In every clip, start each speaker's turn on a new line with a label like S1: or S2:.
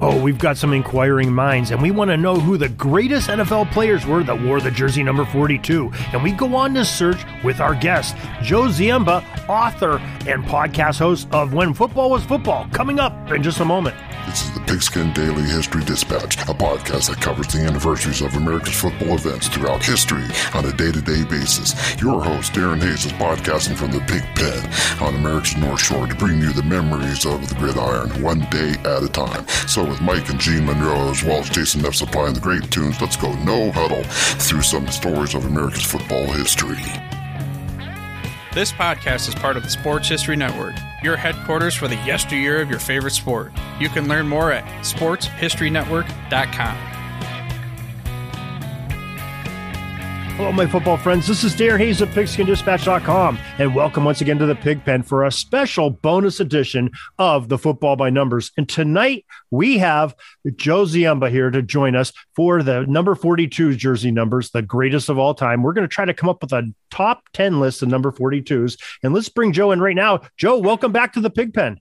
S1: Oh, we've got some inquiring minds, and we want to know who the greatest NFL players were that wore the jersey number 42. And we go on this search with our guest, Joe Ziemba, author and podcast host of When Football Was Football, coming up in just a moment.
S2: This is the Pigskin Daily History Dispatch, a podcast that covers the anniversaries of America's football events throughout history on a day to day basis. Your host, Darren Hayes, is podcasting from the Pig Pen on America's North Shore to bring you the memories of the gridiron one day at a time. So, with Mike and Gene Monroe, as well as Jason Neff supplying the great tunes, let's go no huddle through some stories of America's football history.
S3: This podcast is part of the Sports History Network, your headquarters for the yesteryear of your favorite sport. You can learn more at sportshistorynetwork.com.
S1: Hello, my football friends. This is Darren Hayes of PigskinDispatch.com, and welcome once again to the Pigpen for a special bonus edition of the Football by Numbers. And tonight we have Joe Ziemba here to join us for the number 42 jersey numbers, the greatest of all time. We're going to try to come up with a top 10 list of number 42s. And let's bring Joe in right now. Joe, welcome back to the Pig Pen.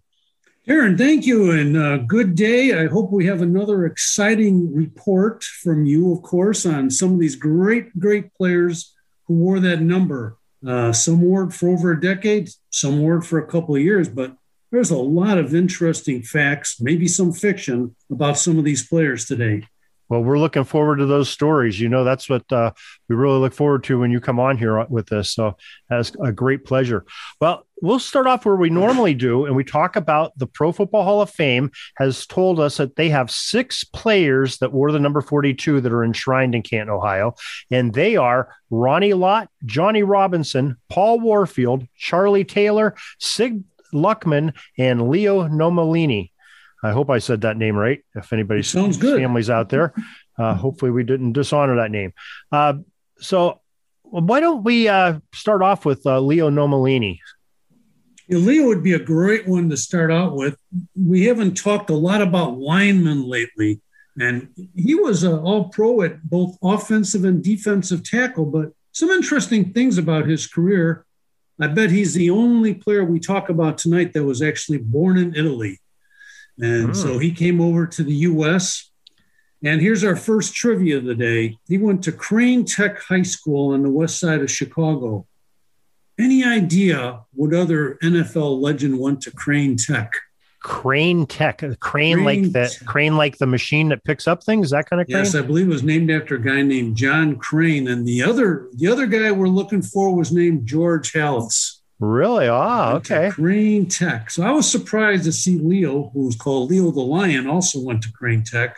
S4: Darren, thank you and uh, good day. I hope we have another exciting report from you, of course, on some of these great, great players who wore that number. Uh, some wore it for over a decade, some wore it for a couple of years, but there's a lot of interesting facts, maybe some fiction about some of these players today.
S1: Well, we're looking forward to those stories. You know, that's what uh, we really look forward to when you come on here with us. So that's a great pleasure. Well, we'll start off where we normally do, and we talk about the Pro Football Hall of Fame has told us that they have six players that wore the number 42 that are enshrined in Canton, Ohio. And they are Ronnie Lott, Johnny Robinson, Paul Warfield, Charlie Taylor, Sid Luckman, and Leo Nomellini. I hope I said that name right. If anybody's
S4: sounds good,
S1: families out there, uh, hopefully we didn't dishonor that name. Uh, so why don't we uh, start off with uh, Leo Nomellini?
S4: Yeah, Leo would be a great one to start out with. We haven't talked a lot about linemen lately, and he was an All Pro at both offensive and defensive tackle. But some interesting things about his career. I bet he's the only player we talk about tonight that was actually born in Italy. And so hmm. he came over to the US. And here's our first trivia of the day. He went to Crane Tech High School on the west side of Chicago. Any idea what other NFL legend went to Crane Tech?
S1: Crane Tech, crane, crane like the crane like the machine that picks up things, that kind of crane.
S4: Yes, I believe it was named after a guy named John Crane, and the other the other guy we're looking for was named George Halas.
S1: Really? Ah, okay.
S4: Crane Tech. So I was surprised to see Leo, who was called Leo the Lion, also went to Crane Tech.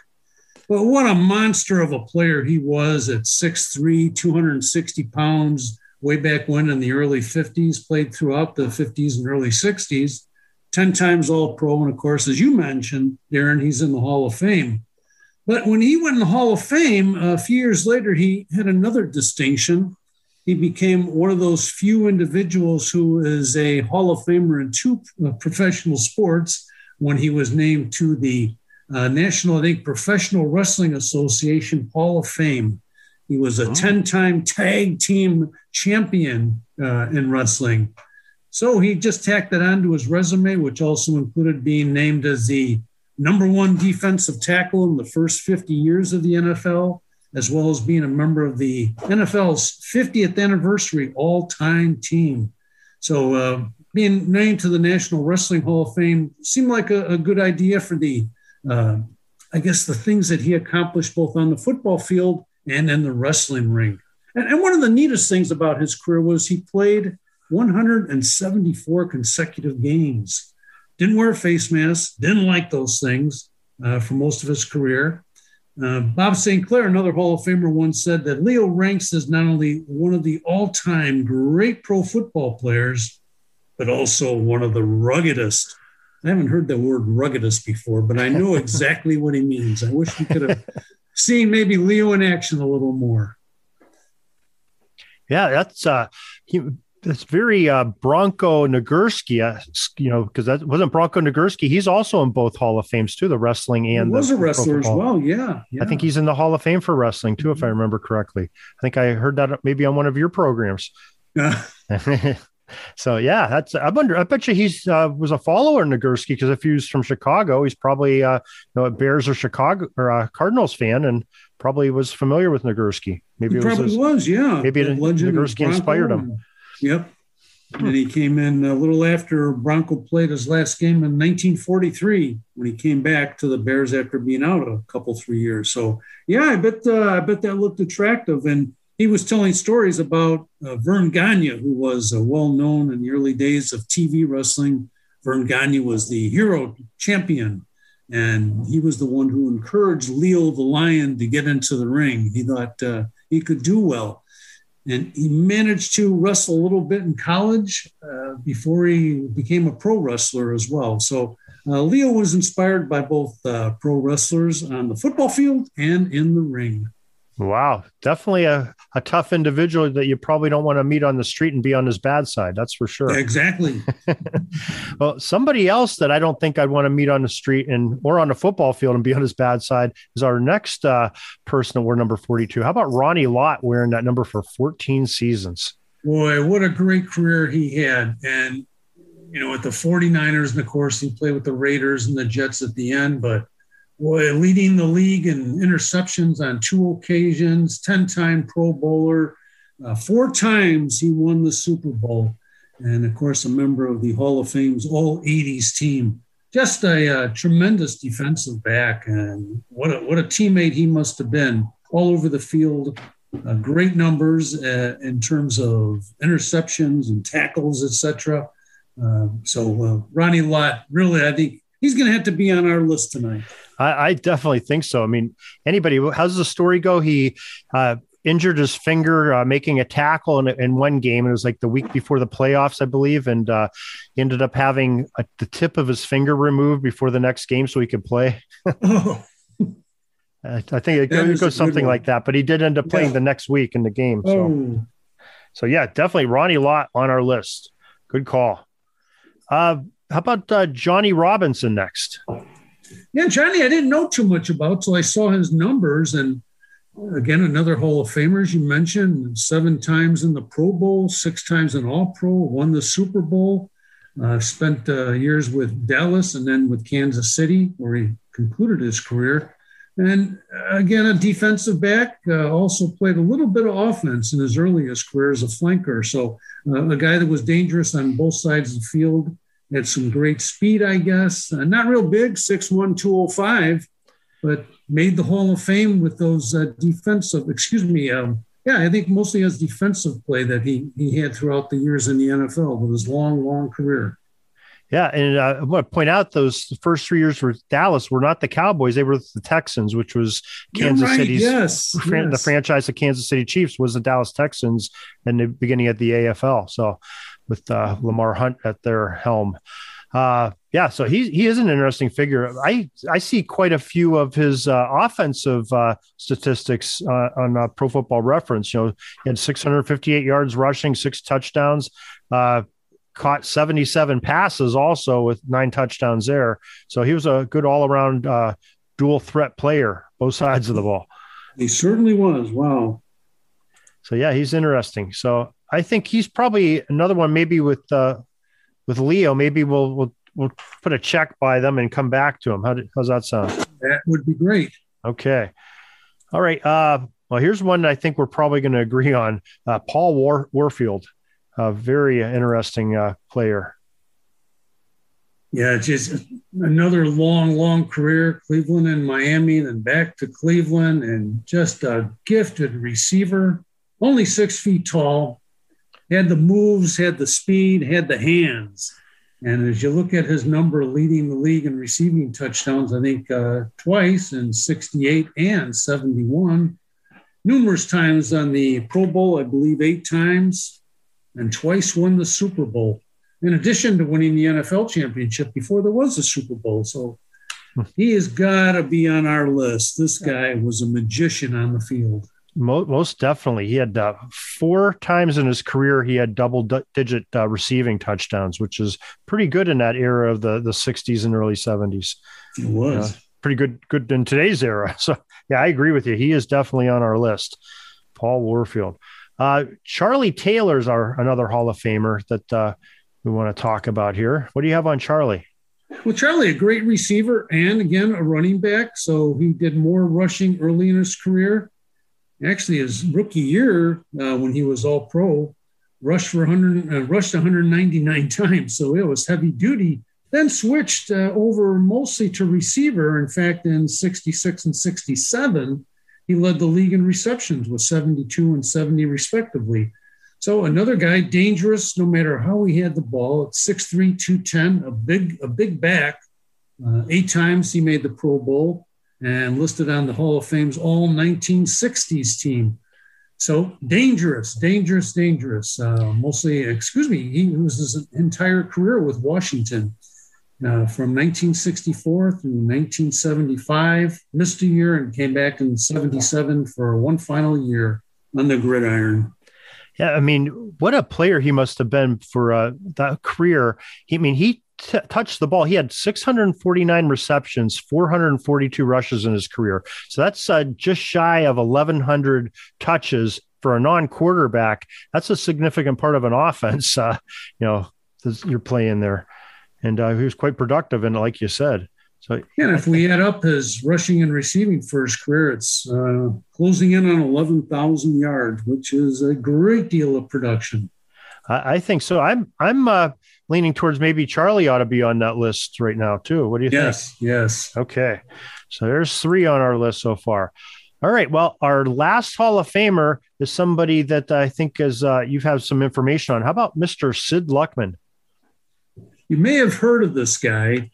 S4: But what a monster of a player he was at 6'3, 260 pounds, way back when in the early 50s, played throughout the 50s and early 60s, 10 times All Pro. And of course, as you mentioned, Darren, he's in the Hall of Fame. But when he went in the Hall of Fame, a few years later, he had another distinction he became one of those few individuals who is a Hall of Famer in two uh, professional sports when he was named to the uh, National, I think, Professional Wrestling Association Hall of Fame. He was a 10 time tag team champion uh, in wrestling. So he just tacked that onto his resume, which also included being named as the number one defensive tackle in the first 50 years of the NFL as well as being a member of the NFL's 50th anniversary all time team. So, uh, being named to the National Wrestling Hall of Fame seemed like a, a good idea for the, uh, I guess, the things that he accomplished both on the football field and in the wrestling ring. And, and one of the neatest things about his career was he played 174 consecutive games. Didn't wear a face mask, didn't like those things uh, for most of his career. Uh, Bob St. Clair, another Hall of Famer, once said that Leo ranks as not only one of the all time great pro football players, but also one of the ruggedest I haven't heard the word ruggedest before, but I know exactly what he means. I wish we could have seen maybe Leo in action a little more.
S1: Yeah, that's uh, he, that's very uh, Bronco Nagurski, uh, you know, because that wasn't Bronco Nagurski. He's also in both Hall of Fames too, the wrestling and
S4: he was
S1: the
S4: a wrestler as well. Yeah, yeah,
S1: I think he's in the Hall of Fame for wrestling too, if I remember correctly. I think I heard that maybe on one of your programs. so yeah, that's I wonder. I bet you he's uh, was a follower of Nagurski because if he was from Chicago, he's probably uh, you know a Bears or Chicago or a Cardinals fan and probably was familiar with Nagurski.
S4: Maybe he it was probably his, was, yeah.
S1: Maybe Nagurski inspired him.
S4: Yep. And he came in a little after Bronco played his last game in 1943 when he came back to the Bears after being out a couple three years. So yeah, I bet uh, I bet that looked attractive. And he was telling stories about uh, Verne Gagne, who was uh, well known in the early days of TV wrestling. Verne Gagne was the hero champion, and he was the one who encouraged Leo the Lion to get into the ring. He thought uh, he could do well and he managed to wrestle a little bit in college uh, before he became a pro wrestler as well. So uh, Leo was inspired by both uh, pro wrestlers on the football field and in the ring.
S1: Wow, definitely a, a tough individual that you probably don't want to meet on the street and be on his bad side. That's for sure.
S4: Exactly.
S1: well, somebody else that I don't think I'd want to meet on the street and or on the football field and be on his bad side is our next uh, person that we're number 42. How about Ronnie Lott wearing that number for 14 seasons?
S4: Boy, what a great career he had. And, you know, at the 49ers, and of course, he played with the Raiders and the Jets at the end, but – leading the league in interceptions on two occasions, 10 time Pro Bowler. Uh, four times he won the Super Bowl. And of course, a member of the Hall of Fame's All 80s team. Just a, uh, tremendous defensive back. And what a, what a teammate he must have been all over the field. Uh, great numbers uh, in terms of interceptions and tackles, etc. Uh, so uh, Ronnie Lott, really, I think he's going to have to be on our list tonight.
S1: I, I definitely think so. I mean, anybody, how's the story go? He uh, injured his finger uh, making a tackle in, in one game. It was like the week before the playoffs, I believe, and uh, ended up having a, the tip of his finger removed before the next game so he could play. oh. I, think it, goes, it goes something like that, but he did end up playing yeah. the next week in the game. So, oh. so yeah, definitely Ronnie Lott on our list. Good call. Uh, how about uh, Johnny Robinson next?
S4: Yeah, Johnny, I didn't know too much about, so I saw his numbers. And again, another Hall of Famer, as you mentioned, seven times in the Pro Bowl, six times in All Pro, won the Super Bowl, uh, spent uh, years with Dallas and then with Kansas City, where he concluded his career. And again, a defensive back, uh, also played a little bit of offense in his earliest career as a flanker. So, uh, a guy that was dangerous on both sides of the field had some great speed, I guess. Uh, not real big, 6'1, 205, but made the Hall of Fame with those uh, defensive, excuse me, um, yeah, I think mostly his defensive play that he, he had throughout the years in the NFL with his long, long career.
S1: Yeah, and uh, I want to point out those first three years for Dallas were not the Cowboys; they were the Texans, which was Kansas right, City's
S4: yes,
S1: fran-
S4: yes.
S1: the franchise of Kansas City Chiefs was the Dallas Texans in the beginning of the AFL. So with uh, Lamar Hunt at their helm. Uh, yeah, so he he is an interesting figure. I I see quite a few of his uh, offensive uh, statistics uh, on uh, Pro Football Reference. You know, he had 658 yards rushing, six touchdowns, uh, caught 77 passes, also with nine touchdowns there. So he was a good all around uh, dual threat player, both sides of the ball.
S4: He certainly was. Wow.
S1: So yeah, he's interesting. So I think he's probably another one. Maybe with uh, with Leo, maybe we'll we'll we'll put a check by them and come back to him. How did, how's that sound?
S4: That would be great.
S1: Okay. All right. Uh, well, here's one I think we're probably going to agree on. Uh, Paul War- Warfield, a very interesting uh, player.
S4: Yeah, just another long, long career, Cleveland and Miami, then back to Cleveland, and just a gifted receiver. Only six feet tall, had the moves, had the speed, had the hands. And as you look at his number leading the league in receiving touchdowns, I think uh, twice in 68 and 71, numerous times on the Pro Bowl, I believe eight times, and twice won the Super Bowl. in addition to winning the NFL championship before there was a Super Bowl. So he has got to be on our list. This guy was a magician on the field.
S1: Most definitely. He had uh, four times in his career, he had double digit uh, receiving touchdowns, which is pretty good in that era of the, the 60s and early 70s.
S4: It was.
S1: Uh, pretty good good in today's era. So, yeah, I agree with you. He is definitely on our list. Paul Warfield. Uh, Charlie Taylor's our another Hall of Famer that uh, we want to talk about here. What do you have on Charlie?
S4: Well, Charlie, a great receiver and again a running back. So he did more rushing early in his career. Actually, his rookie year uh, when he was All Pro, rushed for 100, uh, rushed 199 times. So it was heavy duty. Then switched uh, over mostly to receiver. In fact, in 66 and 67, he led the league in receptions with 72 and 70 respectively. So another guy, dangerous no matter how he had the ball at 6'3", 210, a big, a big back. Uh, eight times he made the Pro Bowl and listed on the Hall of Fame's all 1960s team. So dangerous, dangerous, dangerous. Uh, mostly, excuse me, he was his entire career with Washington. Uh, from 1964 through 1975, missed a year and came back in 77 for one final year on the gridiron.
S1: Yeah, I mean, what a player he must have been for uh, that career. He, I mean, he t- touched the ball. He had 649 receptions, 442 rushes in his career. So that's uh, just shy of 1,100 touches for a non-quarterback. That's a significant part of an offense. Uh, you know, you're playing there, and uh, he was quite productive. And like you said, so
S4: yeah, if we add up his rushing and receiving for his career, it's uh, closing in on eleven thousand yards, which is a great deal of production.
S1: I, I think so. I'm I'm uh, leaning towards maybe Charlie ought to be on that list right now too. What do you
S4: yes,
S1: think?
S4: Yes,
S1: yes. Okay, so there's three on our list so far. All right. Well, our last Hall of Famer is somebody that I think is uh, you have some information on. How about Mr. Sid Luckman?
S4: You may have heard of this guy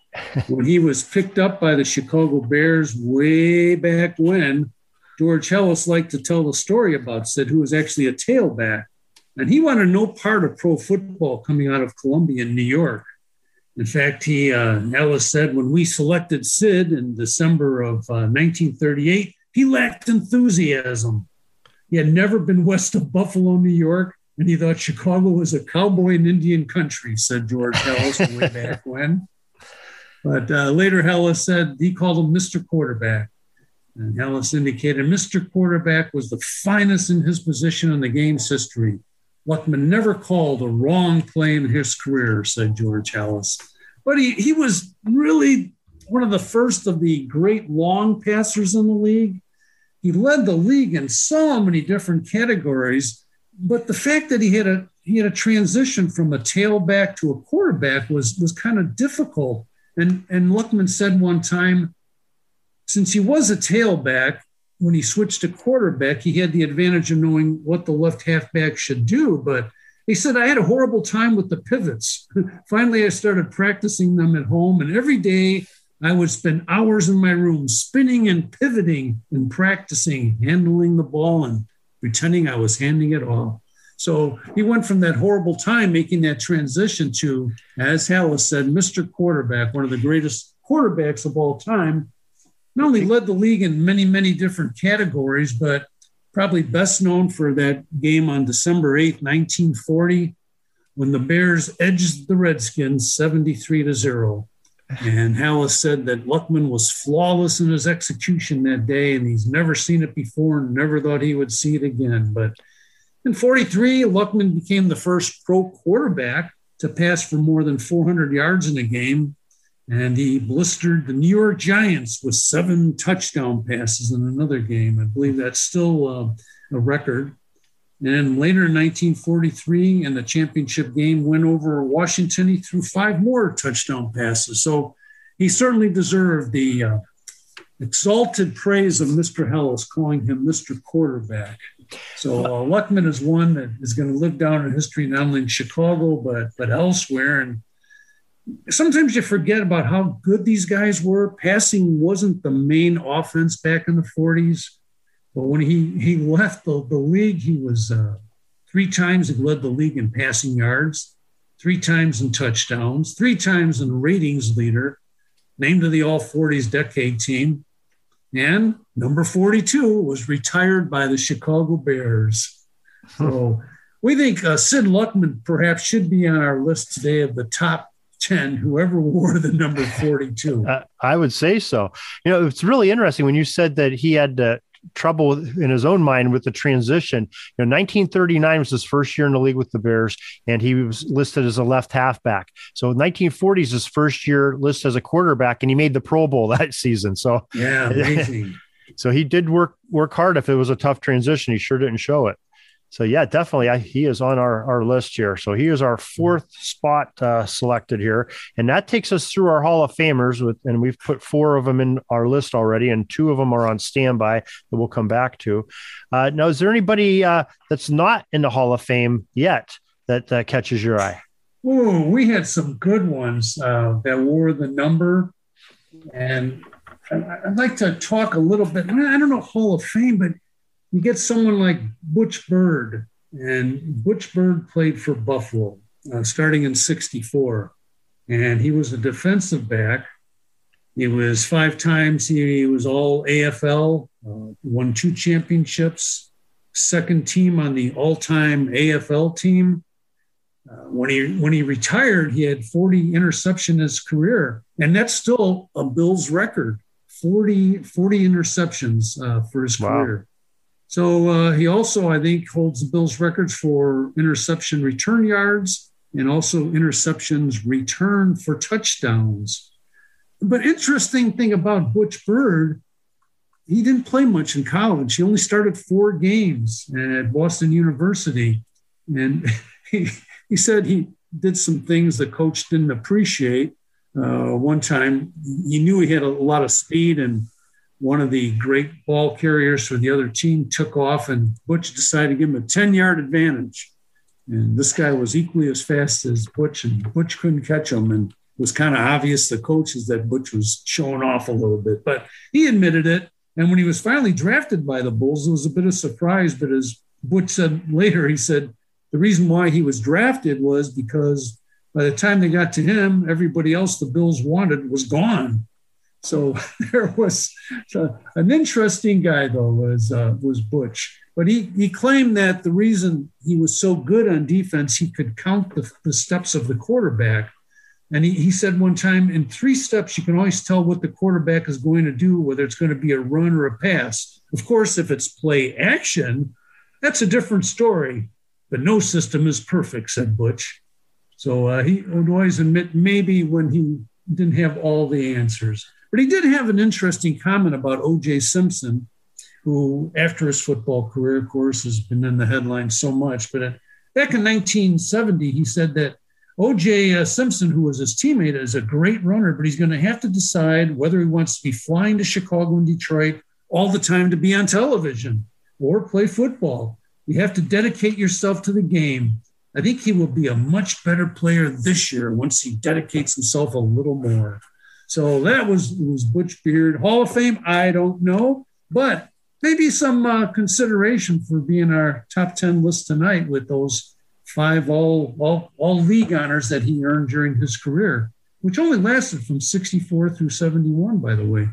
S4: when he was picked up by the Chicago Bears way back when. George Halas liked to tell the story about Sid, who was actually a tailback. And he wanted no part of pro football coming out of Columbia New York. In fact, he uh, Halas said when we selected Sid in December of uh, 1938, he lacked enthusiasm. He had never been west of Buffalo, New York, and he thought Chicago was a cowboy and Indian country, said George Halas way back when. But uh, later, Halas said he called him Mr. Quarterback. And Halas indicated Mr. Quarterback was the finest in his position in the game's history. Luckman never called a wrong play in his career, said George Halas. But he, he was really one of the first of the great long passers in the league. He led the league in so many different categories but the fact that he had a he had a transition from a tailback to a quarterback was was kind of difficult. And and Luckman said one time, since he was a tailback, when he switched to quarterback, he had the advantage of knowing what the left halfback should do. But he said, I had a horrible time with the pivots. Finally, I started practicing them at home, and every day I would spend hours in my room spinning and pivoting and practicing handling the ball and pretending I was handing it off. So he went from that horrible time making that transition to, as Halas said, Mr. Quarterback, one of the greatest quarterbacks of all time. Not only led the league in many, many different categories, but probably best known for that game on December 8th, 1940, when the Bears edged the Redskins 73 to 0. And Halas said that Luckman was flawless in his execution that day, and he's never seen it before and never thought he would see it again. But in 43, Luckman became the first pro quarterback to pass for more than 400 yards in a game. And he blistered the New York Giants with seven touchdown passes in another game. I believe that's still uh, a record. And later in 1943, in the championship game, win over Washington, he threw five more touchdown passes. So he certainly deserved the uh, exalted praise of Mr. Halas, calling him Mr. Quarterback. So uh, Luckman is one that is going to live down in history not only in Chicago but but elsewhere. And sometimes you forget about how good these guys were. Passing wasn't the main offense back in the 40s. But when he, he left the, the league, he was uh, three times he led the league in passing yards. three times in touchdowns, three times in ratings leader, named to the All 40s decade team, and number 42 was retired by the Chicago Bears. So we think uh, Sid Luckman perhaps should be on our list today of the top 10 whoever wore the number 42
S1: uh, i would say so you know it's really interesting when you said that he had uh, trouble in his own mind with the transition. You know 1939 was his first year in the league with the bears and he was listed as a left halfback. So 1940s is his first year listed as a quarterback and he made the pro bowl that season. So
S4: yeah amazing.
S1: so he did work work hard if it was a tough transition. He sure didn't show it so yeah, definitely, I, he is on our, our list here. So he is our fourth spot uh, selected here, and that takes us through our Hall of Famers. With and we've put four of them in our list already, and two of them are on standby that we'll come back to. Uh, now, is there anybody uh, that's not in the Hall of Fame yet that uh, catches your eye?
S4: Oh, we had some good ones uh, that wore the number, and I'd like to talk a little bit. I don't know Hall of Fame, but you get someone like Butch Byrd, and Butch Byrd played for Buffalo uh, starting in 64. And he was a defensive back. He was five times, he he was all AFL, uh, won two championships, second team on the all time AFL team. Uh, when he when he retired, he had 40 interception in his career, and that's still a Bills record. 40, 40 interceptions uh, for his wow. career. So uh, he also, I think, holds the Bills records for interception return yards and also interceptions return for touchdowns. But interesting thing about Butch Byrd, he didn't play much in college. He only started four games at Boston University, and he he said he did some things the coach didn't appreciate. Uh, one time, he knew he had a lot of speed and one of the great ball carriers for the other team took off, and Butch decided to give him a 10 yard advantage. And this guy was equally as fast as Butch, and Butch couldn't catch him. And it was kind of obvious to coaches that Butch was showing off a little bit, but he admitted it. And when he was finally drafted by the Bills, it was a bit of surprise. But as Butch said later, he said the reason why he was drafted was because by the time they got to him, everybody else the Bills wanted was gone. So there was uh, an interesting guy, though, was uh, was Butch. But he, he claimed that the reason he was so good on defense, he could count the, the steps of the quarterback. And he, he said one time, in three steps, you can always tell what the quarterback is going to do, whether it's going to be a run or a pass. Of course, if it's play action, that's a different story. But no system is perfect, said Butch. So uh, he would always admit maybe when he didn't have all the answers. But he did have an interesting comment about O.J. Simpson, who, after his football career, of course, has been in the headlines so much. But back in 1970, he said that O.J. Uh, Simpson, who was his teammate, is a great runner, but he's going to have to decide whether he wants to be flying to Chicago and Detroit all the time to be on television or play football. You have to dedicate yourself to the game. I think he will be a much better player this year once he dedicates himself a little more. So that was was Butch Beard Hall of Fame. I don't know, but maybe some uh, consideration for being our top ten list tonight with those five all all all league honors that he earned during his career, which only lasted from '64 through '71, by the way.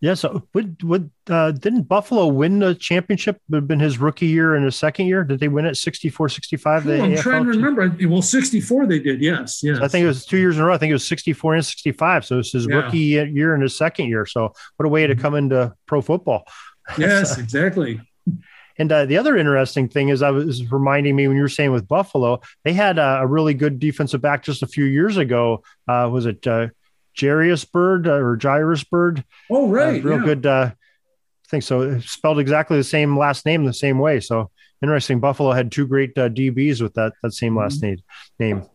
S1: Yeah. So would would uh, didn't Buffalo win the championship? Would have been his rookie year and his second year. Did they win it 64, 65?
S4: Oh, I'm AFL trying to remember. Well, 64 they did. Yes. Yes.
S1: So I think it was two years in a row. I think it was 64 and 65. So it's his yeah. rookie year and his second year. So what a way to come into pro football.
S4: Yes, exactly.
S1: And uh, the other interesting thing is, I was reminding me when you were saying with Buffalo, they had a, a really good defensive back just a few years ago. Uh, was it uh, Jairus Byrd uh, or Jairus Bird.
S4: Oh, uh, right.
S1: Uh, real
S4: yeah.
S1: good. Uh, thing. So spelled exactly the same last name, the same way. So interesting. Buffalo had two great uh, DBs with that that same last mm-hmm. name. Name.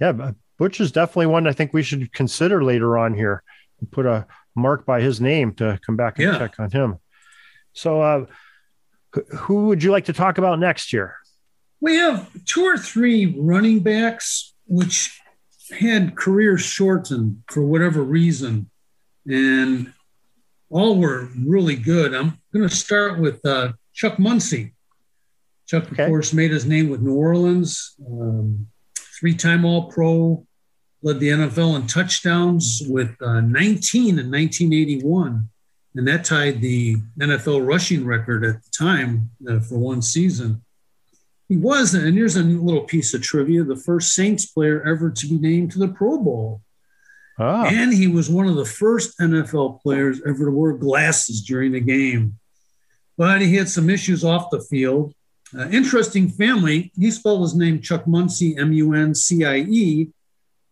S1: Yeah, Butch is definitely one I think we should consider later on here. Put a mark by his name to come back and yeah. check on him. So, uh, who would you like to talk about next year?
S4: We have two or three running backs, which had careers shortened for whatever reason, and all were really good. I'm going to start with uh, Chuck Muncie. Chuck, okay. of course, made his name with New Orleans. Um, three time All Pro, led the NFL in touchdowns with uh, 19 in 1981. And that tied the NFL rushing record at the time uh, for one season. He was, and here's a little piece of trivia the first Saints player ever to be named to the Pro Bowl. Oh. And he was one of the first NFL players ever to wear glasses during the game. But he had some issues off the field. Uh, interesting family. He spelled his name Chuck Muncie, M U N C I E.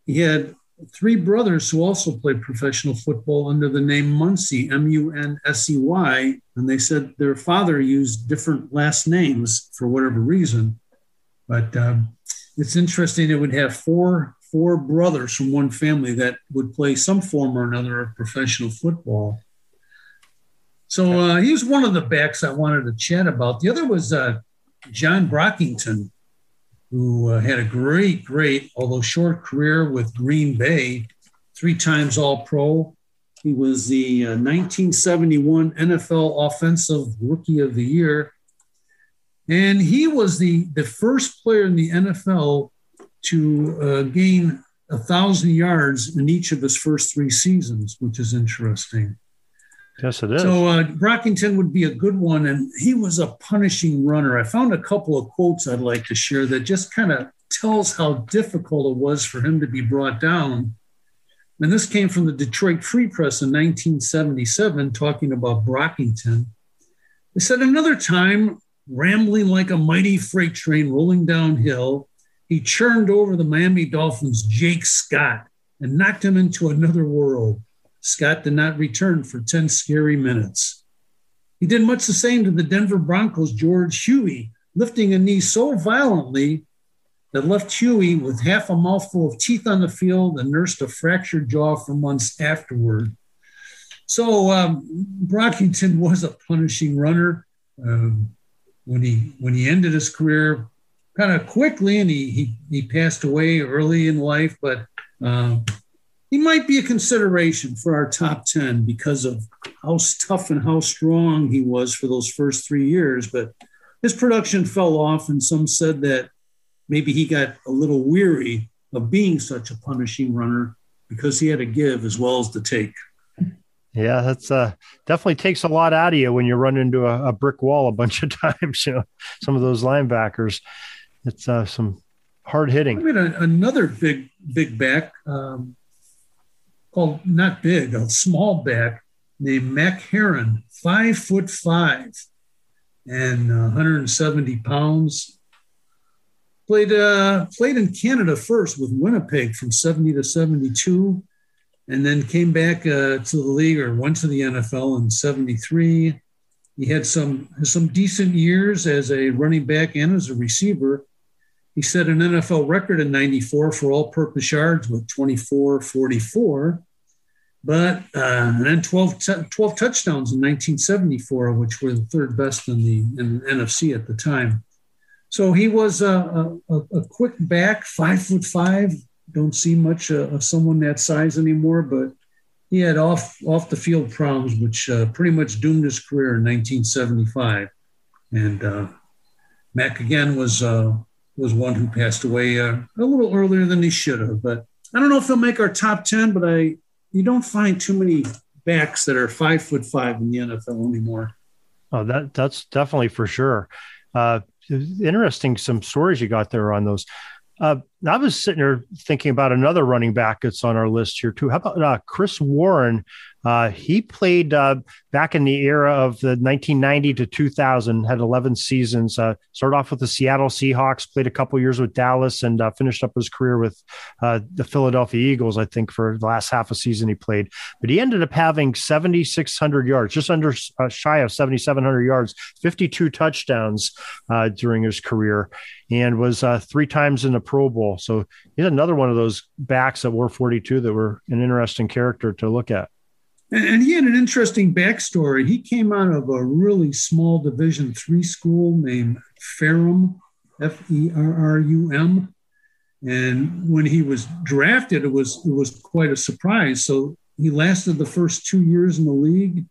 S4: He had three brothers who also played professional football under the name Munsey, M U N S E Y. And they said their father used different last names for whatever reason. But um, it's interesting, it would have four four brothers from one family that would play some form or another of professional football. So uh, he was one of the backs I wanted to chat about. The other was uh, John Brockington, who uh, had a great, great, although short career with Green Bay, three times All Pro. He was the 1971 uh, NFL Offensive Rookie of the Year. And he was the, the first player in the NFL to uh, gain a thousand yards in each of his first three seasons, which is interesting.
S1: Yes, it is.
S4: So uh, Brockington would be a good one, and he was a punishing runner. I found a couple of quotes I'd like to share that just kind of tells how difficult it was for him to be brought down. And this came from the Detroit Free Press in 1977, talking about Brockington. They said another time, rambling like a mighty freight train rolling downhill, he churned over the Miami Dolphins' Jake Scott and knocked him into another world. Scott did not return for 10 scary minutes. He did much the same to the Denver Broncos' George Huey, lifting a knee so violently that left Huey with half a mouthful of teeth on the field and nursed a fractured jaw for months afterward. So um, Brockington was a punishing runner. Um, when he when he ended his career kind of quickly, and he, he he passed away early in life, but uh, he might be a consideration for our top 10 because of how tough and how strong he was for those first three years. But his production fell off, and some said that maybe he got a little weary of being such a punishing runner because he had to give as well as to take.
S1: Yeah, that's uh, definitely takes a lot out of you when you run into a, a brick wall a bunch of times. You know, some of those linebackers, it's uh, some hard hitting.
S4: I mean, a, another big, big back. Um, called not big, a small back named Mack Herron, five foot five and uh, 170 pounds. Played uh, played in Canada first with Winnipeg from 70 to 72, and then came back uh, to the league or went to the NFL in 73. He had some some decent years as a running back and as a receiver. He set an NFL record in 94 for all purpose yards with 24 44. But uh, then 12, t- 12 touchdowns in 1974, which were the third best in the, in the NFC at the time. So he was a, a, a quick back, five foot five. Don't see much uh, of someone that size anymore, but he had off off the field problems, which uh, pretty much doomed his career in 1975. And uh, Mack again was uh, was one who passed away uh, a little earlier than he should have. But I don't know if he'll make our top ten, but I you don't find too many backs that are five foot five in the NFL anymore.
S1: Oh, that that's definitely for sure. Uh, interesting, some stories you got there on those. Uh, I was sitting there thinking about another running back that's on our list here too. How about uh, Chris Warren? Uh, he played uh, back in the era of the 1990 to 2000, had 11 seasons. Uh, started off with the Seattle Seahawks, played a couple years with Dallas, and uh, finished up his career with uh, the Philadelphia Eagles. I think for the last half a season he played, but he ended up having 7,600 yards, just under shy of 7,700 yards, 52 touchdowns during his career, and was three times in the Pro Bowl. So he's another one of those backs that were 42 that were an interesting character to look at.
S4: And he had an interesting backstory. He came out of a really small Division three school named Ferrum, F E R R U M. And when he was drafted, it was it was quite a surprise. So he lasted the first two years in the league,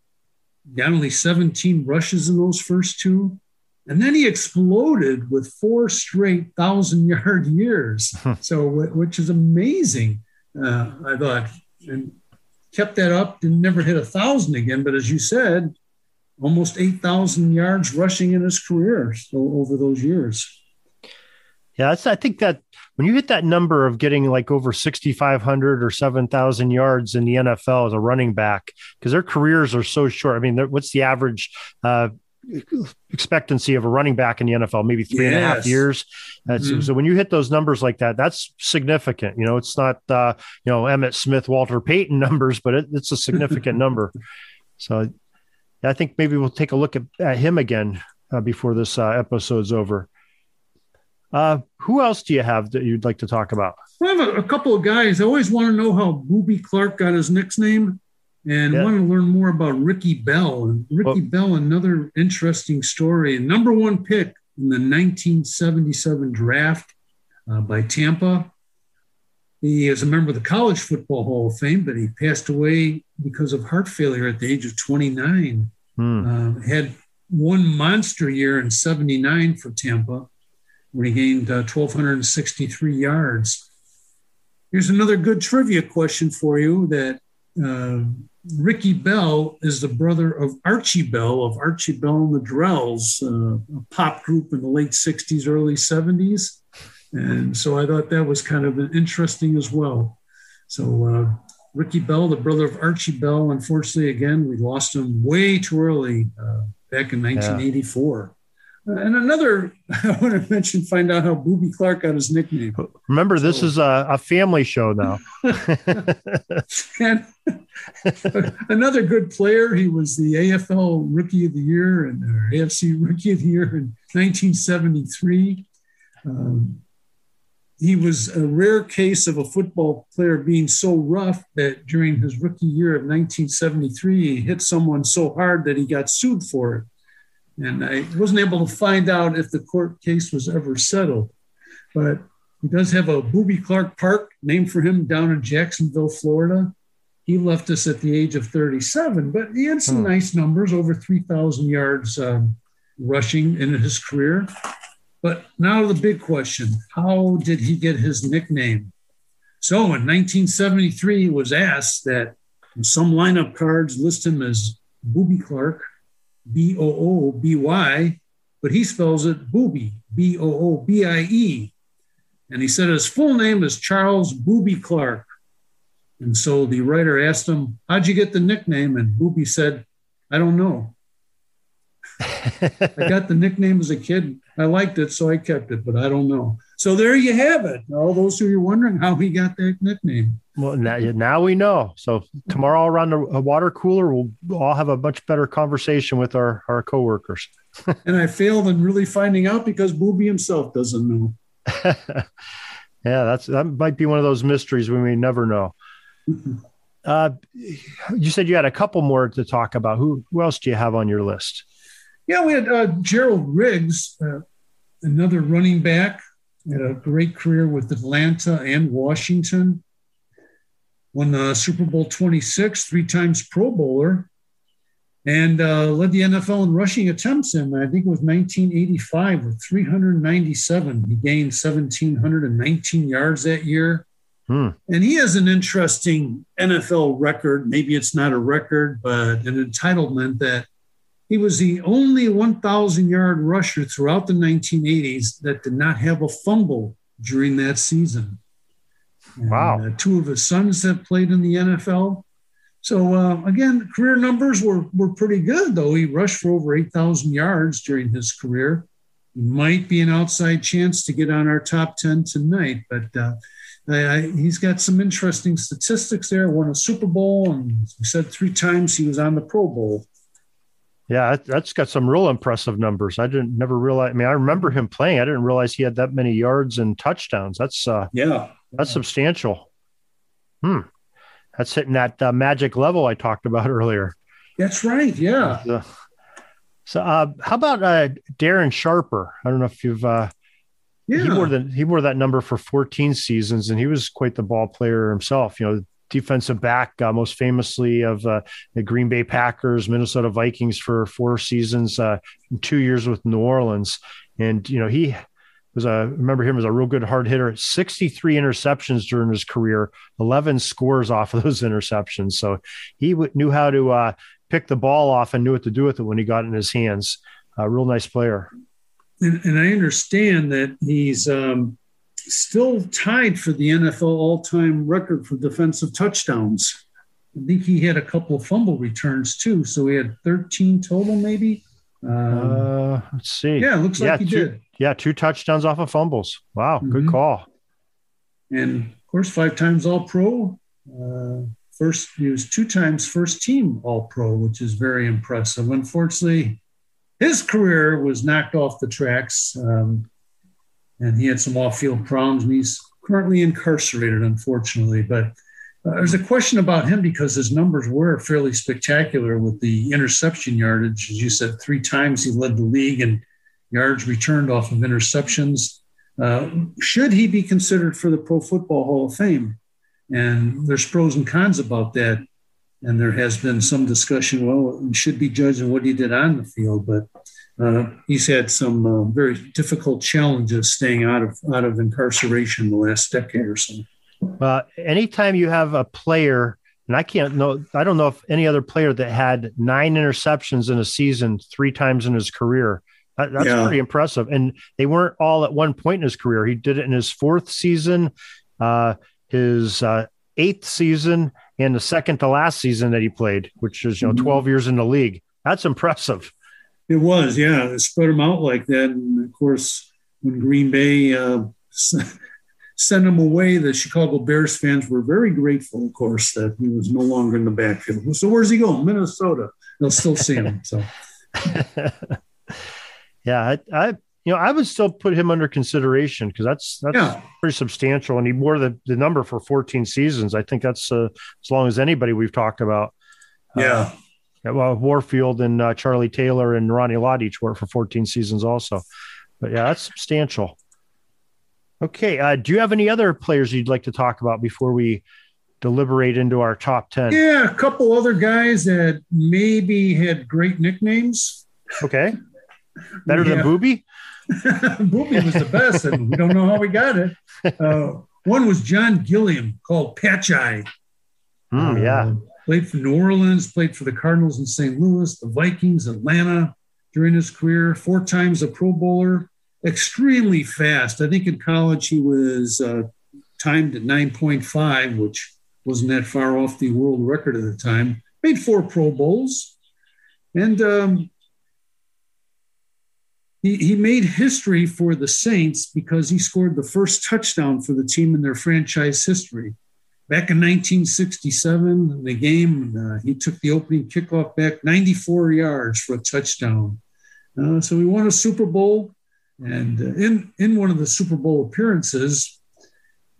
S4: got only 17 rushes in those first two. And then he exploded with four straight thousand yard years. so, which is amazing. Uh, I thought, and kept that up and never hit a thousand again. But as you said, almost 8,000 yards rushing in his career so over those years.
S1: Yeah, that's, I think that when you hit that number of getting like over 6,500 or 7,000 yards in the NFL as a running back, because their careers are so short. I mean, what's the average uh, expectancy of a running back in the NFL? Maybe three yes. and a half years. Mm-hmm. So when you hit those numbers like that, that's significant. You know, it's not, uh, you know, Emmitt Smith, Walter Payton numbers, but it, it's a significant number. So I think maybe we'll take a look at, at him again uh, before this uh, episode's over. Uh, who else do you have that you'd like to talk about?
S4: I have a, a couple of guys. I always want to know how Boobie Clark got his nickname and yeah. want to learn more about Ricky Bell. And Ricky well, Bell, another interesting story. Number one pick in the 1977 draft uh, by Tampa. He is a member of the College Football Hall of Fame, but he passed away because of heart failure at the age of 29. Hmm. Uh, had one monster year in 79 for Tampa, where he gained uh, 1,263 yards. Here's another good trivia question for you that uh, Ricky Bell is the brother of Archie Bell of Archie Bell and the Drells, uh, a pop group in the late 60s, early 70s. And so I thought that was kind of interesting as well. So uh, Ricky Bell, the brother of Archie Bell, unfortunately, again, we lost him way too early uh, back in 1984. And another, I want to mention, find out how Boobie Clark got his nickname.
S1: Remember, this so, is a, a, family show now.
S4: and another good player. He was the AFL Rookie of the Year and AFC Rookie of the Year in 1973. Um, he was a rare case of a football player being so rough that during his rookie year of 1973, he hit someone so hard that he got sued for it. And I wasn't able to find out if the court case was ever settled. But he does have a Boobie Clark Park named for him down in Jacksonville, Florida. He left us at the age of 37, but he had some hmm. nice numbers over 3,000 yards um, rushing in his career. But now the big question how did he get his nickname? So in 1973, he was asked that some lineup cards list him as Booby Clark, B O O B Y, but he spells it Boobie, B O O B I E. And he said his full name is Charles Boobie Clark. And so the writer asked him, How'd you get the nickname? And Boobie said, I don't know. I got the nickname as a kid. I liked it, so I kept it, but I don't know. So there you have it. All those who are wondering how he got that nickname.
S1: Well, now, now we know. So tomorrow around the water cooler, we'll all have a much better conversation with our, our coworkers.
S4: and I failed in really finding out because Boobie himself doesn't know.
S1: yeah, that's that might be one of those mysteries we may never know. Uh, you said you had a couple more to talk about. Who who else do you have on your list?
S4: Yeah, we had uh, Gerald Riggs, uh, another running back, had a great career with Atlanta and Washington. Won the Super Bowl 26, three times Pro Bowler, and uh, led the NFL in rushing attempts in, I think it was 1985 with 397. He gained 1,719 yards that year. Hmm. And he has an interesting NFL record. Maybe it's not a record, but an entitlement that he was the only 1,000 yard rusher throughout the 1980s that did not have a fumble during that season.
S1: And, wow.
S4: Uh, two of his sons have played in the NFL. So, uh, again, career numbers were, were pretty good, though. He rushed for over 8,000 yards during his career. He might be an outside chance to get on our top 10 tonight, but uh, I, he's got some interesting statistics there. Won a Super Bowl, and we said three times he was on the Pro Bowl.
S1: Yeah, that's got some real impressive numbers. I didn't never realize. I mean, I remember him playing. I didn't realize he had that many yards and touchdowns. That's uh,
S4: yeah,
S1: that's yeah. substantial. Hmm, that's hitting that uh, magic level I talked about earlier.
S4: That's right. Yeah.
S1: Uh, so, uh, how about uh, Darren Sharper? I don't know if you've. Uh, yeah. He wore the he wore that number for 14 seasons, and he was quite the ball player himself. You know, defensive back, uh, most famously of uh, the Green Bay Packers, Minnesota Vikings for four seasons, uh, two years with New Orleans, and you know he was a remember him as a real good hard hitter. 63 interceptions during his career, 11 scores off of those interceptions. So he w- knew how to uh, pick the ball off and knew what to do with it when he got in his hands. A real nice player.
S4: And, and I understand that he's um, still tied for the NFL all-time record for defensive touchdowns. I think he had a couple of fumble returns too, so he had 13 total, maybe.
S1: Um, uh, let's see.
S4: Yeah, looks like he
S1: two,
S4: did.
S1: Yeah, two touchdowns off of fumbles. Wow, mm-hmm. good call.
S4: And of course, five times All Pro. Uh, first, he was two times first team All Pro, which is very impressive. Unfortunately, his career was knocked off the tracks, um, and he had some off-field problems, and he's currently incarcerated, unfortunately. But uh, there's a question about him because his numbers were fairly spectacular with the interception yardage. As you said, three times he led the league and yards returned off of interceptions. Uh, should he be considered for the Pro Football Hall of Fame? And there's pros and cons about that. And there has been some discussion. Well, he should be judged on what he did on the field, but uh, he's had some uh, very difficult challenges staying out of out of incarceration the last decade or so.
S1: Uh, anytime you have a player, and I can't know, I don't know if any other player that had nine interceptions in a season three times in his career. That, that's yeah. pretty impressive. And they weren't all at one point in his career. He did it in his fourth season, uh, his uh, eighth season, and the second to last season that he played, which is you know mm-hmm. 12 years in the league. That's impressive.
S4: It was, yeah. They spread him out like that. And of course, when Green Bay uh, sent him away, the Chicago Bears fans were very grateful, of course, that he was no longer in the backfield. So where's he going? Minnesota. They'll still see him. So.
S1: yeah, I, I, you know, I would still put him under consideration because that's that's yeah. pretty substantial, and he wore the, the number for 14 seasons. I think that's uh, as long as anybody we've talked about.
S4: Yeah.
S1: Uh, well, Warfield and uh, Charlie Taylor and Ronnie Lott each wore for 14 seasons also. But yeah, that's substantial. Okay. Uh, do you have any other players you'd like to talk about before we deliberate into our top 10?
S4: Yeah, a couple other guys that maybe had great nicknames.
S1: Okay. Better yeah. than Boobie?
S4: Boobie was the best, and we don't know how we got it. Uh, one was John Gilliam, called Patch Eye.
S1: Mm, yeah. Uh,
S4: played for New Orleans, played for the Cardinals in St. Louis, the Vikings, Atlanta during his career, four times a Pro Bowler, extremely fast. I think in college he was uh, timed at 9.5, which wasn't that far off the world record at the time. Made four Pro Bowls. And um, he, he made history for the Saints because he scored the first touchdown for the team in their franchise history. Back in 1967, the game, uh, he took the opening kickoff back 94 yards for a touchdown. Uh, so we won a Super Bowl. And uh, in, in one of the Super Bowl appearances,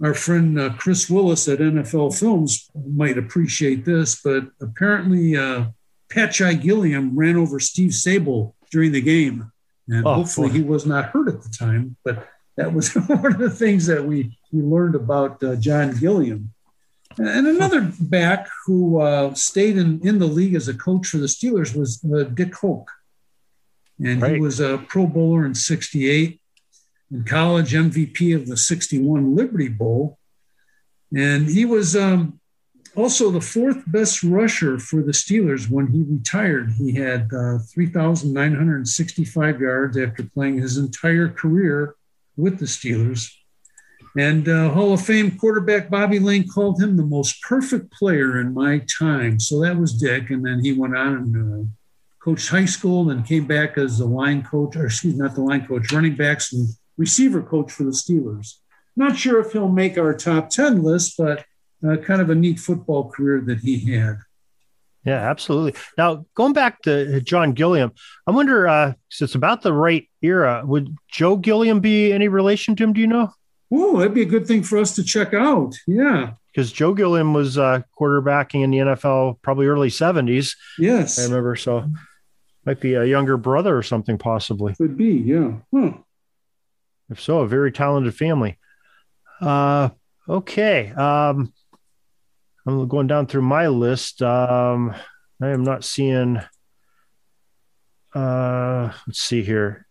S4: our friend uh, Chris Willis at NFL Films might appreciate this, but apparently uh, Patch Gilliam ran over Steve Sabol during the game. And oh, hopefully boy. he was not hurt at the time, but that was one of the things that we, we learned about uh, John Gilliam. And another back who uh, stayed in, in the league as a coach for the Steelers was uh, Dick Hoak. And right. he was a Pro Bowler in 68 and college MVP of the 61 Liberty Bowl. And he was um, also the fourth best rusher for the Steelers when he retired. He had uh, 3,965 yards after playing his entire career with the Steelers. And uh, Hall of Fame quarterback Bobby Layne called him the most perfect player in my time. So that was Dick. And then he went on and uh, coached high school and came back as the line coach, or excuse me, not the line coach, running backs and receiver coach for the Steelers. Not sure if he'll make our top 10 list, but uh, kind of a neat football career that he had.
S1: Yeah, absolutely. Now, going back to John Gilliam, I wonder, uh, it's about the right era. Would Joe Gilliam be any relation to him? Do you know?
S4: Oh, that'd be a good thing for us to check out. Yeah.
S1: Because Joe Gilliam was uh, quarterbacking in the NFL probably early 70s.
S4: Yes.
S1: I remember. So might be a younger brother or something, possibly.
S4: Could be, yeah. Huh.
S1: If so, a very talented family. Uh, okay. Um, I'm going down through my list. Um, I am not seeing. Uh, let's see here.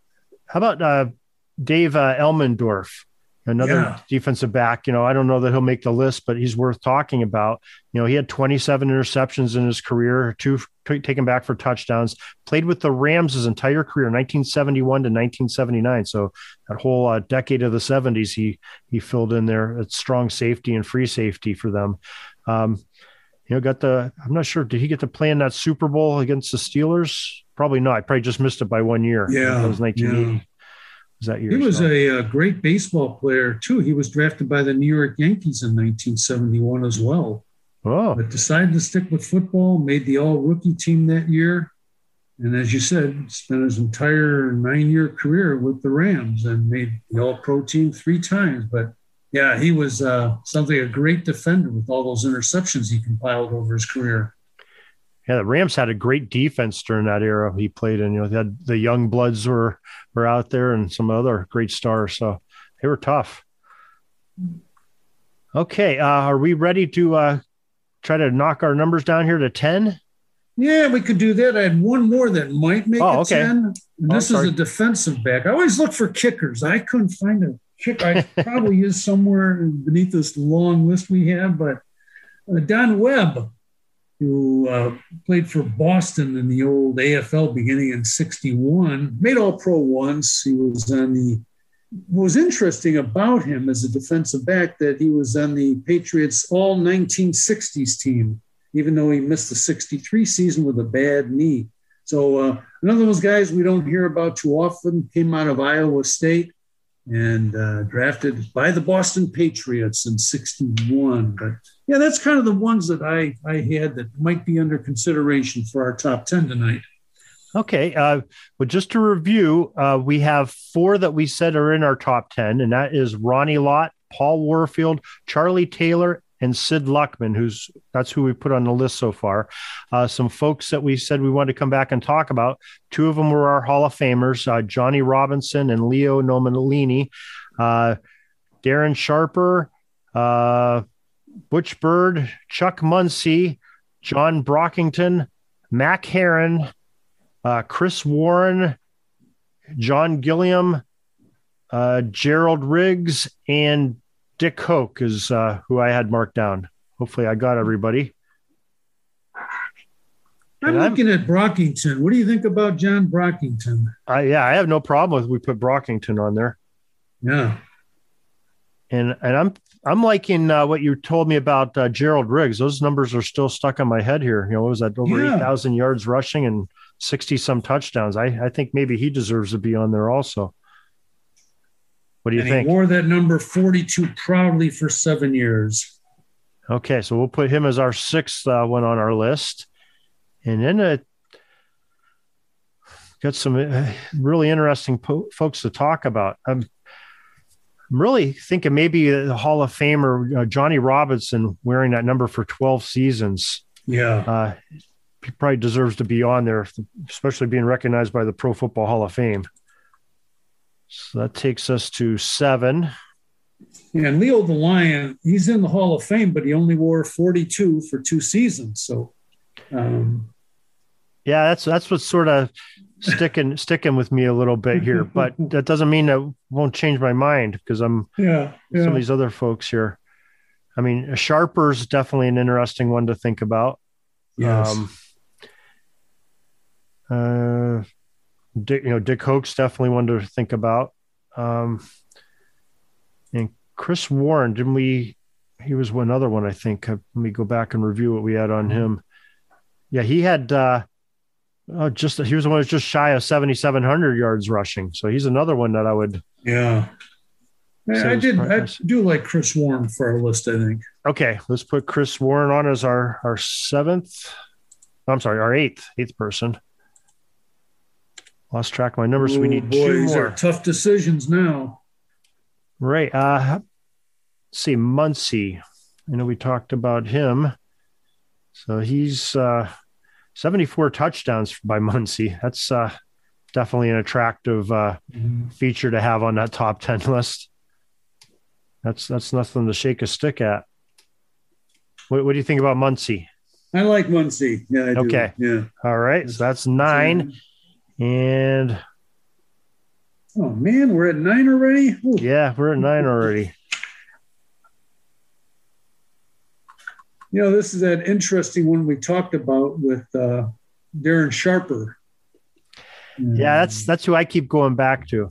S1: How about uh, Dave uh, Elmendorf? Another yeah. defensive back. You know, I don't know that he'll make the list, but he's worth talking about. You know, he had 27 interceptions in his career, two t- taken back for touchdowns. Played with the Rams his entire career, 1971 to 1979. So that whole uh, decade of the 70s, he he filled in there at strong safety and free safety for them. Um, you know, got the. I'm not sure. Did he get to play in that Super Bowl against the Steelers? Probably not. I probably just missed it by one year.
S4: Yeah,
S1: it was 1980. Yeah
S4: that year. He was a, a, great baseball player too. He was drafted by the New York Yankees in 1971 as well.
S1: Oh.
S4: But decided to stick with football, made the all rookie team that year. And as you said, spent his entire nine year career with the Rams and made the all pro team three times. But yeah, he was uh, something a great defender with all those interceptions he compiled over his career.
S1: Yeah, the Rams had a great defense during that era he played in. You know, they had the Youngbloods were were out there and some other great stars. So they were tough. Okay, uh, are we ready to uh, try to knock our numbers down here to ten?
S4: Yeah, we could do that. I had one more that might make oh, it okay. ten. And oh, this is a defensive back. I always look for kickers. I couldn't find a kick. I probably is somewhere beneath this long list we have, but uh, Don Webb who uh, played for Boston in the old AFL beginning in 61, made all pro once. He was on the, what was interesting about him as a defensive back that he was on the Patriots all 1960s team, even though he missed the 63 season with a bad knee. So uh, another of those guys we don't hear about too often came out of Iowa State and uh, drafted by the Boston Patriots in 61. But yeah, that's kind of the ones that I, I had that might be under consideration for our top 10 tonight.
S1: Okay. Uh, well, just to review, uh, we have four that we said are in our top 10, and that is Ronnie Lott, Paul Warfield, Charlie Taylor, and Sid Luckman, who's that's who we put on the list so far. Uh, some folks that we said we wanted to come back and talk about. Two of them were our Hall of Famers, uh, Johnny Robinson and Leo Nomellini. Uh, Darren Sharper, uh, Butch Byrd, Chuck Muncie, John Brockington, Mack Herron, uh, Chris Warren, John Gilliam, uh, Gerald Riggs, and Dick Hoak is uh, who I had marked down. Hopefully, I got everybody.
S4: I'm looking I'm, at Brockington. What do you think about John Brockington?
S1: Uh, yeah, I have no problem with we put Brockington on there.
S4: Yeah,
S1: and and I'm I'm liking uh, what you told me about uh, Gerald Riggs. Those numbers are still stuck in my head here. You know, what was that over yeah. eight thousand yards rushing and sixty some touchdowns? I I think maybe he deserves to be on there also. What do you
S4: and
S1: think?
S4: He wore that number 42 proudly for seven years.
S1: Okay, so we'll put him as our sixth uh, one on our list. And then uh, got some uh, really interesting po- folks to talk about. I'm, I'm really thinking maybe the Hall of Famer uh, Johnny Robinson wearing that number for 12 seasons.
S4: Yeah.
S1: Uh, he probably deserves to be on there, especially being recognized by the Pro Football Hall of Fame. So that takes us to seven.
S4: And Leo the Lion, he's in the Hall of Fame, but he only wore 42 for two seasons. So, um,
S1: yeah, that's that's what's sort of sticking sticking with me a little bit here. But that doesn't mean that won't change my mind because I'm
S4: yeah,
S1: yeah, some of these other folks here. I mean, Sharper's definitely an interesting one to think about.
S4: Yes.
S1: Um, uh, Dick, you know, Dick Hoak's definitely one to think about. Um, and Chris Warren, didn't we? He was one other one, I think. Let me go back and review what we had on him. Yeah, he had uh, uh, just he was the one who's just shy of seventy seven hundred yards rushing. So he's another one that I would.
S4: Yeah, I did. I do like Chris Warren for our list. I think.
S1: Okay, let's put Chris Warren on as our our seventh. I'm sorry, our eighth eighth person. Lost track of my numbers. we need boy, two more.
S4: Are tough decisions now.
S1: Right. Uh, let's see, Muncie. I know we talked about him. So he's uh, 74 touchdowns by Muncie. That's uh, definitely an attractive uh, mm-hmm. feature to have on that top 10 list. That's that's nothing to shake a stick at. What, what do you think about Muncie?
S4: I like Muncie. Yeah. I do.
S1: Okay.
S4: Yeah.
S1: All right, so that's nine, and
S4: Oh man, we're at nine already. Ooh.
S1: yeah, we're at nine already.
S4: You know, this is that interesting one we talked about with uh, Darren Sharper.
S1: Yeah, that's that's who I keep going back to.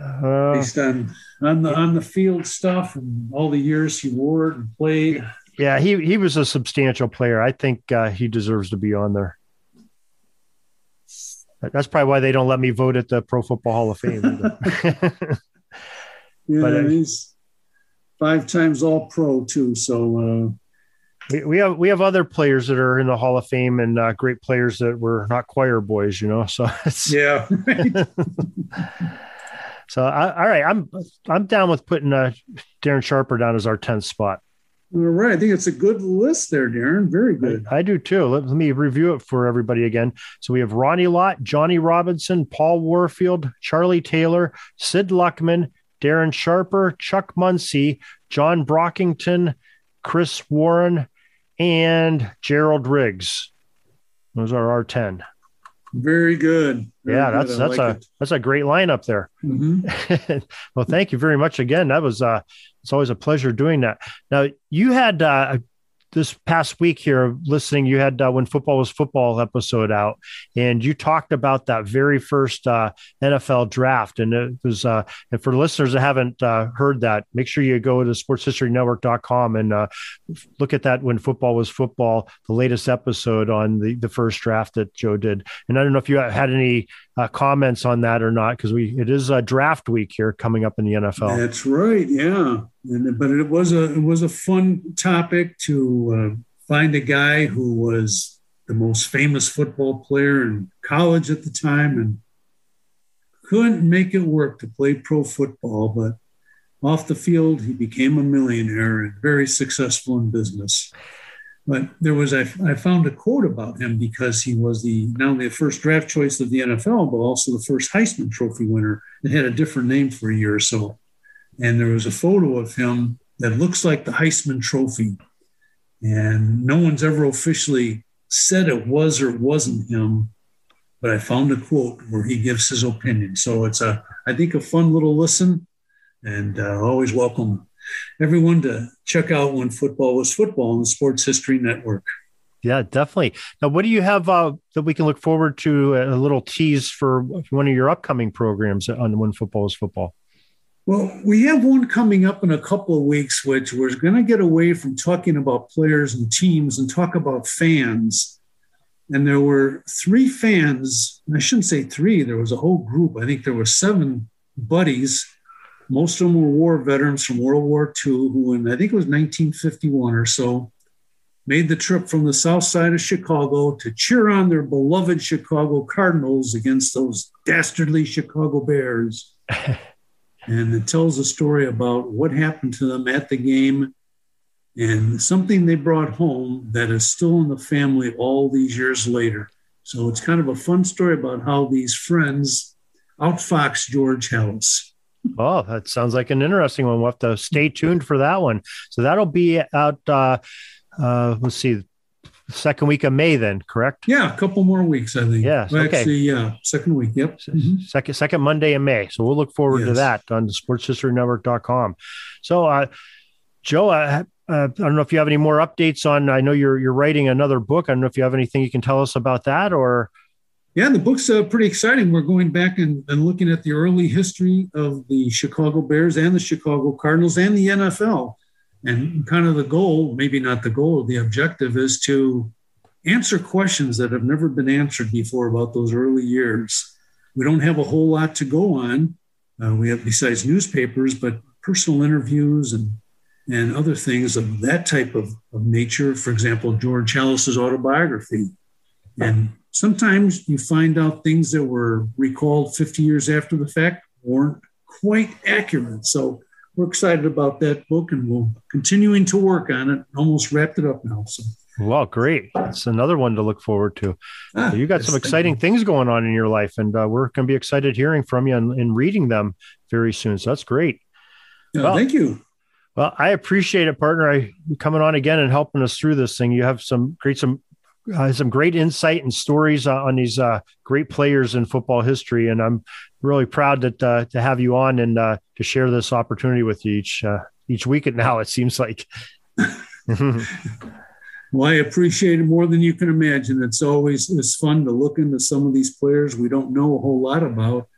S1: Uh,
S4: based on on the on the field stuff and all the years he wore it and played.
S1: Yeah, he he was a substantial player. I think uh, he deserves to be on there. That's probably why they don't let me vote at the Pro Football Hall of Fame.
S4: Yeah,
S1: But, uh,
S4: he's five times All Pro too. So uh,
S1: we, we have we have other players that are in the Hall of Fame and uh, great players that were not choir boys, you know. So it's,
S4: yeah,
S1: so I, all right, I'm I'm down with putting uh, Darren Sharper down as our tenth spot.
S4: All right. I think it's a good list there, Darren. Very good.
S1: I, I do too. Let, let me review it for everybody again. So we have Ronnie Lott, Johnny Robinson, Paul Warfield, Charlie Taylor, Sid Luckman, Darren Sharper, Chuck Muncie, John Brockington, Chris Warren, and Gerald Riggs. Those are our ten.
S4: Very good. Very
S1: yeah, that's
S4: I
S1: that's
S4: like
S1: a that's a great lineup there.
S4: it. Mhm.
S1: well, thank you very much again. That was uh, it's always a pleasure doing that. Now you had uh, this past week here listening. You had uh, when football was football episode out, and you talked about that very first uh, NFL draft. And it was uh, and for listeners that haven't uh, heard that, make sure you go to sportshistorynetwork.com and uh, look at that when football was football, the latest episode on the the first draft that Joe did. And I don't know if you had any uh, comments on that or not because we it is a draft week here coming up in the NFL.
S4: That's right. Yeah, and, but it was a it was a fun topic to uh, find a guy who was the most famous football player in college at the time and couldn't make it work to play pro football, but off the field he became a millionaire and very successful in business. But there was I, I found a quote about him because he was the not only the first draft choice of the NFL, but also the first Heisman Trophy winner. It had a different name for a year or so and there was a photo of him that looks like the Heisman Trophy. And no one's ever officially said it was or wasn't him, but I found a quote where he gives his opinion. So it's a, I think, a fun little listen, and uh, always welcome everyone to check out when football was football on the Sports History Network.
S1: Yeah, definitely. Now, what do you have uh, that we can look forward to? A little tease for one of your upcoming programs on when football is football.
S4: Well, we have one coming up in a couple of weeks, which we're going to get away from talking about players and teams and talk about fans. And there were three fans. I shouldn't say three, there was a whole group. I think there were seven buddies. Most of them were war veterans from World War II, who in, I think it was 1951 or so, made the trip from the south side of Chicago to cheer on their beloved Chicago Cardinals against those dastardly Chicago Bears and it tells a story about what happened to them at the game and something they brought home that is still in the family all these years later. So it's kind of a fun story about how these friends outfox George Halas.
S1: Oh, that sounds like an interesting one. We'll have to stay tuned for that one. So that'll be out. Uh, uh, let's see, second week of May, then, correct?
S4: Yeah, a couple more weeks, I think.
S1: Yes,
S4: Well,
S1: okay.
S4: Actually, yeah, second week. Yep. Mhm.
S1: Second second Monday in May. So we'll look forward to that on the sportshistorynetwork.com. So, uh, Joe, uh, uh, I don't know if you have any more updates on. I know you're you're writing another book. I don't know if you have anything you can tell us about that, or
S4: Yeah, the book's uh, pretty exciting. We're going back and, and looking at the early history of the Chicago Bears and the Chicago Cardinals and the NFL. And kind of the goal, maybe not the goal, the objective is to answer questions that have never been answered before about those early years. We don't have a whole lot to go on. Uh, we have, besides newspapers, but personal interviews and and other things of that type of, of nature. For example, George Halas's autobiography. And sometimes you find out things that were recalled 50 years after the fact weren't quite accurate. So we're excited about that book and we're continuing to work on it. Almost wrapped it up now. So
S1: well, great. It's another one to look forward to.
S4: ah,
S1: So you got some exciting things going on in your life, and uh, we're going to be excited hearing from you and, and reading them very soon. So that's great.
S4: Yeah,
S1: well-
S4: thank you.
S1: Well, I appreciate it, partner. I coming on again and helping us through this thing. You have some great some uh, some great insight and stories uh, on these uh, great players in football history, and I'm really proud that uh, to have you on and uh, to share this opportunity with you each uh, each week. And Now it seems like.
S4: well, I appreciate it more than you can imagine. It's always it's fun to look into some of these players we don't know a whole lot about,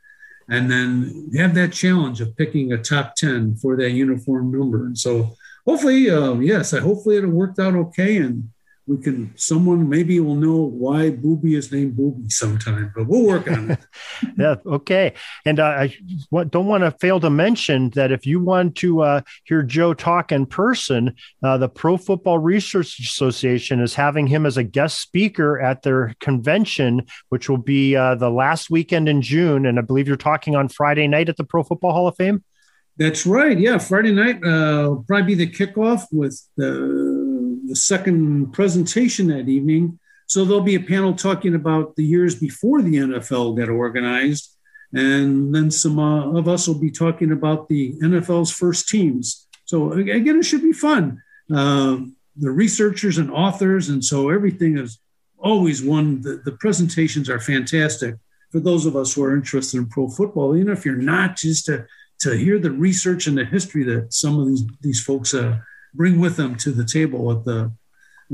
S4: and then have that challenge of picking a top ten for that uniform number. And so, hopefully, yes, I hopefully it worked out okay and we can someone maybe will know why Boobie is named Boobie sometime, but we'll work on it.
S1: yeah, okay. And uh, I don't want to fail to mention that if you want to uh, hear Joe talk in person, uh, the Pro Football Research Association is having him as a guest speaker at their convention, which will be uh, the last weekend in June. And I believe you're talking on Friday night at the Pro Football Hall of Fame.
S4: That's right. Yeah, Friday night uh, will probably be the kickoff with the the second presentation that evening. So there'll be a panel talking about the years before the NFL got organized. And then some uh, of us will be talking about the NFL's first teams. So again, it should be fun. Uh, the researchers and authors, and so everything is always one. The, the presentations are fantastic for those of us who are interested in pro football. Even if you're not, just to to hear the research and the history that some of these these folks uh, bring with them to the table at the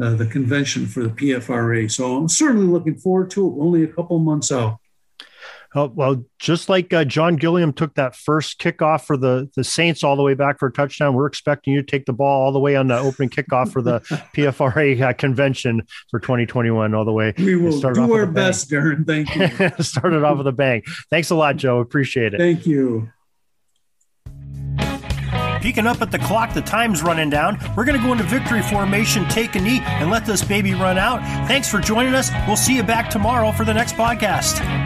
S4: uh, the convention for the PFRA. So I'm certainly looking forward to it. Only a couple months out.
S1: Oh, well, just like uh, John Gilliam took that first kickoff for the, the Saints all the way back for a touchdown, we're expecting you to take the ball all the way on the opening kickoff for the PFRA uh, convention for 2021 all the way.
S4: We will do our best, Darren. Thank
S1: you. Started off with a bang. Thanks a lot, Joe. Appreciate it.
S4: Thank you.
S1: Peeking up at the clock, the time's running down. We're going to go into victory formation, take a knee, and let this baby run out. Thanks for joining us. We'll see you back tomorrow for the next podcast.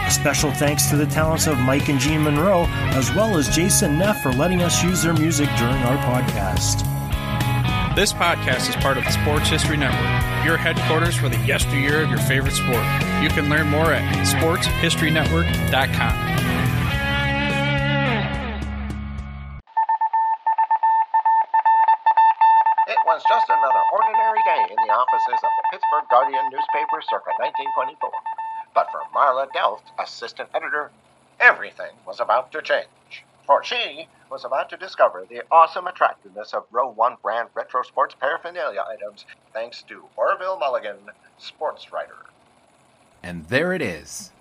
S1: Special thanks to the talents of Mike and Jean Monroe, as well as Jason Neff for letting us use their music during our podcast.
S3: This podcast is part of the Sports History Network, your headquarters for the yesteryear of your favorite sport. You can learn more at sportshistorynetwork.com.
S5: It was just another ordinary day in the offices of the Pittsburgh Guardian newspaper circa 1924. But for Marla Delft, assistant editor, everything was about to change. For she was about to discover the awesome attractiveness of Row 1 brand retro sports paraphernalia items thanks to Orville Mulligan, sports writer.
S6: And there it is.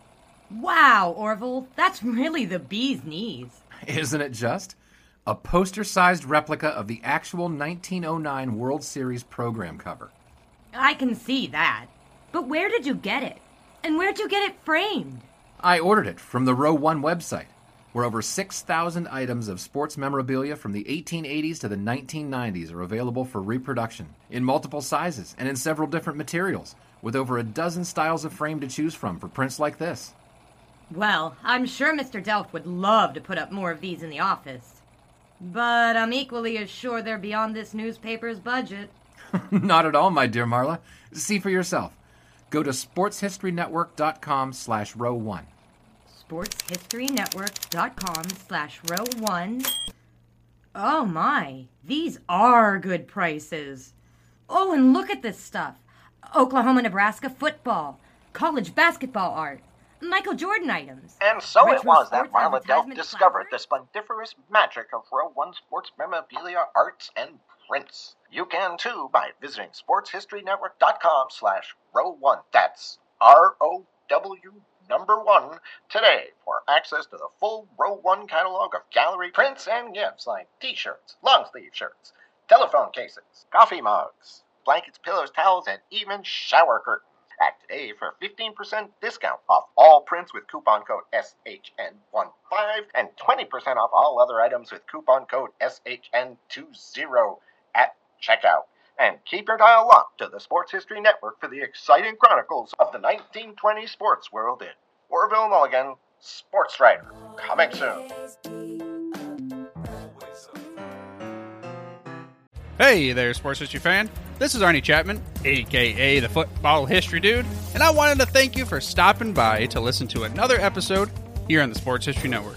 S7: Wow, Orville, that's really the bee's knees.
S6: Isn't it just? A poster sized replica of the actual 1909 World Series program cover.
S7: I can see that. But where did you get it? And where'd you get it framed?
S6: I ordered it from the Row 1 website, where over 6,000 items of sports memorabilia from the 1880s to the 1990s are available for reproduction in multiple sizes and in several different materials, with over a dozen styles of frame to choose from for prints like this.
S7: Well, I'm sure Mr. Delft would love to put up more of these in the office. But I'm equally as sure they're beyond this newspaper's budget.
S6: Not at all, my dear Marla. See for yourself. Go to sportshistorynetwork.com slash row one.
S7: Sportshistorynetwork.com slash row one. Oh my, these are good prices. Oh, and look at this stuff Oklahoma Nebraska football, college basketball art, Michael Jordan items.
S5: And so Retro it was that Marla Delft discovered the splendiferous magic of Row 1 sports memorabilia, arts, and prints. You can too by visiting sportshistorynetwork.com slash row one. That's R-O-W number one today for access to the full row one catalog of gallery prints and gifts like t-shirts, long sleeve shirts, telephone cases, coffee mugs, blankets, pillows, towels, and even shower curtains. Act today for 15% discount off all prints with coupon code SHN15 and 20% off all other items with coupon code SHN20 at checkout. And keep your dial locked to the Sports History Network for the exciting chronicles of the 1920 sports world in Orville Mulligan, Sports Writer. Coming soon.
S3: Hey there, sports history fan. This is Arnie Chapman, aka the Football History Dude, and I wanted to thank you for stopping by to listen to another episode here on the Sports History Network.